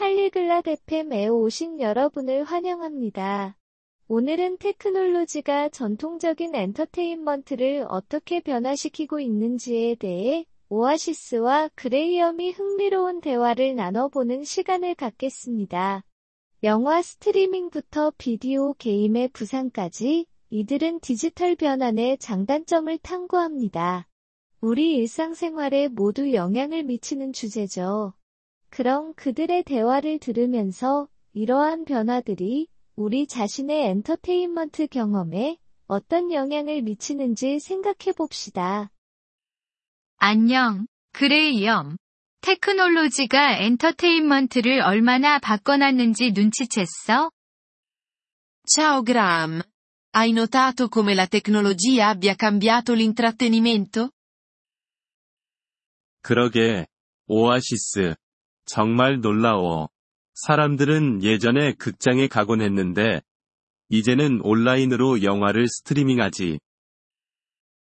Polyglot FM에 오신 여러분을 환영합니다. 오늘은 테크놀로지가 전통적인 엔터테인먼트를 어떻게 변화시키고 있는지에 대해 오아시스와 그레이엄이 흥미로운 대화를 나눠보는 시간을 갖겠습니다. 영화 스트리밍부터 비디오 게임의 부상까지 이들은 디지털 변환의 장단점을 탐구합니다. 우리 일상생활에 모두 영향을 미치는 주제죠. 그럼 그들의 대화를 들으면서 이러한 변화들이 우리 자신의 엔터테인먼트 경험에 어떤 영향을 미치는지 생각해 봅시다. 안녕, 그레이엄. 테크놀로지가 엔터테인먼트를 얼마나 바꿔놨는지 눈치챘어? Ciao Graham. Hai notato come la tecnologia abbia cambiato l'intrattenimento? 그러게, 오아시스. 정말 놀라워. 사람들은 예전에 극장에 가곤 했는데, 이제는 온라인으로 영화를 스트리밍하지.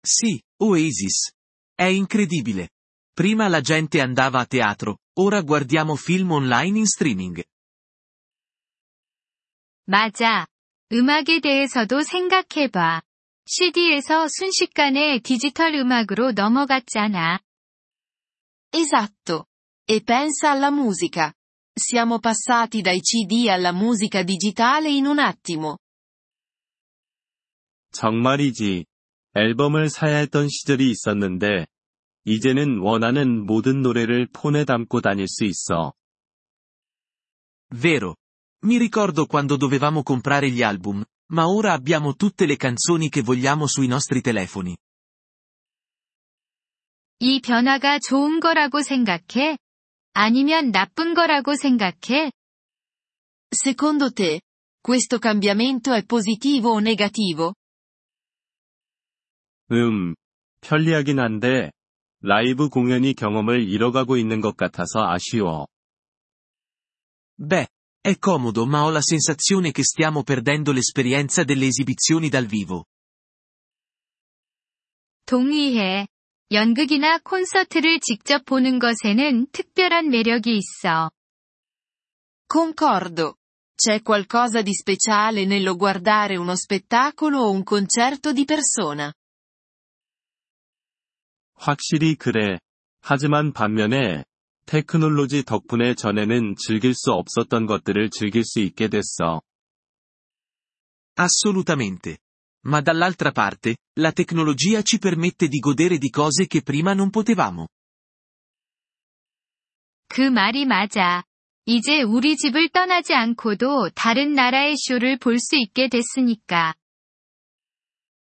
Sì, Oasis. È incredibile. Prima la gente andava a teatro, ora guardiamo film online in streaming. 맞아. 음악에 대해서도 생각해봐. CD에서 순식간에 디지털 음악으로 넘어갔잖아. Esatto. E pensa alla musica. Siamo passati dai CD alla musica digitale in un attimo. 정말이지. 앨범을 사야 했던 시절이 있었는데, 이제는 원하는 모든 노래를 폰에 담고 다닐 수 있어. Vero. Mi ricordo quando dovevamo comprare gli album, ma ora abbiamo tutte le canzoni che vogliamo sui nostri telefoni. 이 변화가 좋은 거라고 생각해? 아니면 나쁜 거라고 생각해? Secondo te, questo cambiamento è positivo o negativo? 음, 편리하긴 한데, 라이브 공연이 경험을 잃어가고 있는 것 같아서 아쉬워. Beh, è comodo ma ho la sensazione che stiamo perdendo l'esperienza delle esibizioni dal vivo. 동의해. 연극이나 콘서트를 직접 보는 것에는 특별한 매력이 있어. Concordo. C'è qualcosa di speciale nello guardare uno spettacolo o un concerto di persona. 확실히 그래. 하지만 반면에, 테크놀로지 덕분에 전에는 즐길 수 없었던 것들을 즐길 수 있게 됐어. Assolutamente. Ma dall'altra parte, la tecnologia ci permette di godere di cose che prima non potevamo. 그 말이 맞아. 이제 우리 집을 떠나지 않고도 다른 나라의 쇼를 볼 수 있게 됐으니까.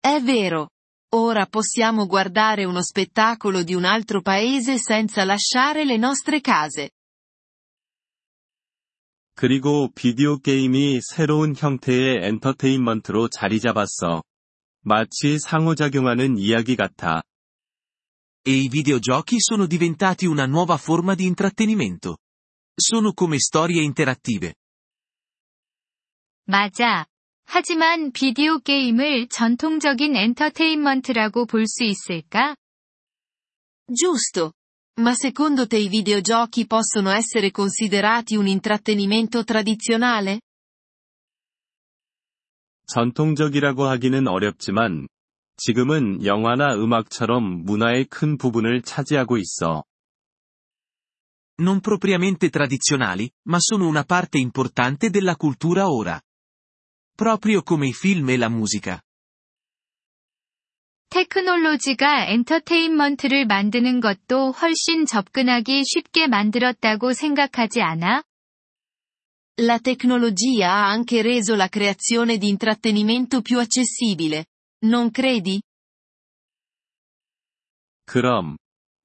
È vero. Ora possiamo guardare uno spettacolo di un altro paese senza lasciare le nostre case. 그리고 비디오 게임이 새로운 형태의 엔터테인먼트로 자리 잡았어. 마치 상호작용하는 이야기 같아. E i videogiochi sono diventati una nuova forma di intrattenimento. Sono come storie interattive. 맞아. 하지만 비디오 게임을 전통적인 엔터테인먼트라고 볼 수 있을까? Giusto. Ma secondo te i videogiochi possono essere considerati un intrattenimento tradizionale? 전통적이라고 하기는 어렵지만, 지금은 영화나 음악처럼 문화의 큰 부분을 차지하고 있어. Non propriamente tradizionali, ma sono una parte importante della cultura ora. Proprio come i film e la musica. 테크놀로지가 엔터테인먼트를 만드는 것도 훨씬 접근하기 쉽게 만들었다고 생각하지 않아? La tecnologia ha anche reso la creazione di intrattenimento più accessibile. Non credi? 그럼,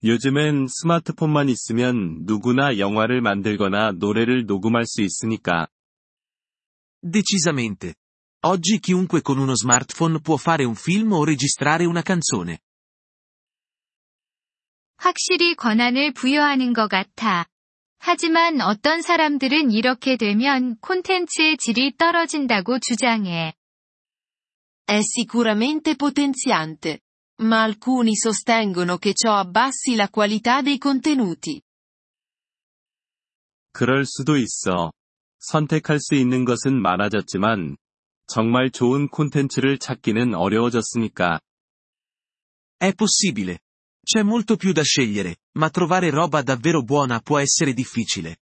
요즘엔 스마트폰만 있으면 누구나 영화를 만들거나 노래를 녹음할 수 있으니까. Decisamente. Oggi chiunque con uno smartphone può fare un film o registrare una canzone. 확실히 권한을 부여하는 것 같아. 하지만 어떤 사람들은 이렇게 되면 콘텐츠의 질이 떨어진다고 주장해. È sicuramente potenziante. Ma alcuni sostengono che ciò abbassi la qualità dei contenuti. 그럴 수도 있어. 선택할 수 있는 것은 많아졌지만, 정말 좋은 콘텐츠를 찾기는 어려워졌으니까. È possibile. C'è molto più da scegliere, ma trovare roba davvero buona può essere difficile.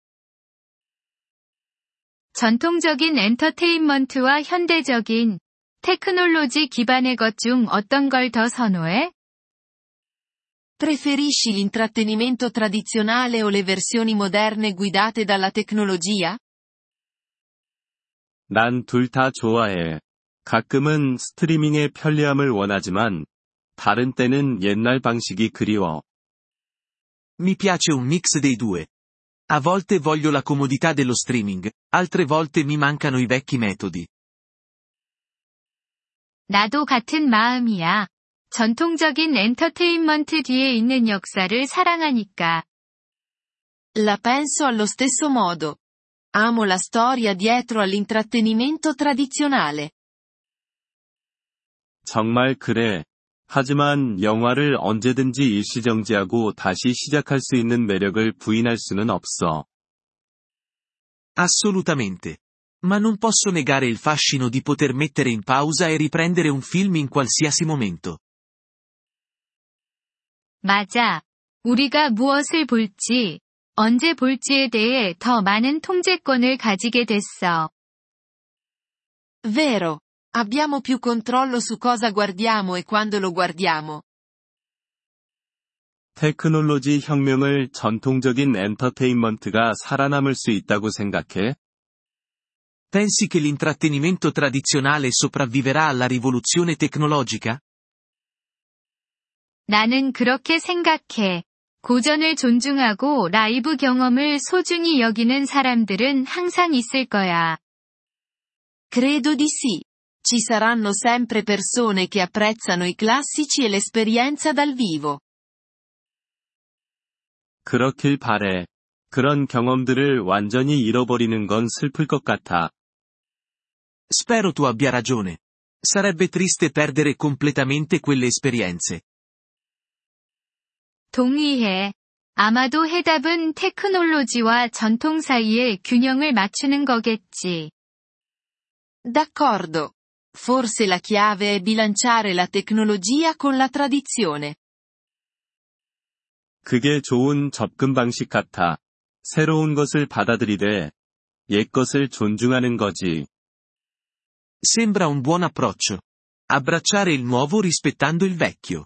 전통적인 엔터테인먼트와 현대적인 테크놀로지 기반의 것 중 어떤 걸 더 선호해? Preferisci l'intrattenimento tradizionale o le versioni moderne guidate dalla tecnologia? 난 둘 다 좋아해. 가끔은 스트리밍의 편리함을 원하지만, 다른 때는 옛날 방식이 그리워. Mi piace un mix dei due. A volte voglio la comodità dello streaming, altre volte mi mancano i vecchi metodi. 나도 같은 마음이야. 전통적인 엔터테인먼트 뒤에 있는 역사를 사랑하니까. La penso allo stesso modo. Amo la storia dietro all'intrattenimento tradizionale. 정말 그래. 하지만 영화를 언제든지 일시정지하고 다시 시작할 수 있는 매력을 부인할 수는 없어. Assolutamente. Ma non posso negare il fascino di poter mettere in pausa e riprendere un film in qualsiasi momento. 맞아. 우리가 무엇을 볼지, 언제 볼지에 대해 더 많은 통제권을 가지게 됐어. Vero. Abbiamo più controllo su cosa guardiamo e quando lo guardiamo. 테크놀로지 혁명을 전통적인 엔터테인먼트가 살아남을 수 있다고 생각해? Pensi che l'intrattenimento tradizionale sopravviverà alla rivoluzione tecnologica? 나는 그렇게 생각해. 고전을 존중하고 라이브 경험을 소중히 여기는 사람들은 항상 있을 거야. Credo di sì. Ci saranno sempre persone che apprezzano i classici e l'esperienza dal vivo. 그렇길 바래. 그런 경험들을 완전히 잃어버리는 건 슬플 것 같아. Spero tu abbia ragione. Sarebbe triste perdere completamente quelle esperienze. 동의해. 아마도 해답은 테크놀로지와 전통 사이의 균형을 맞추는 거겠지. D'accordo. Forse la chiave è bilanciare la tecnologia con la tradizione. 그게 좋은 접근 방식 같아. 새로운 것을 받아들이되, 옛 것을 존중하는 거지. Sembra un buon approccio. Abbracciare il nuovo rispettando il vecchio.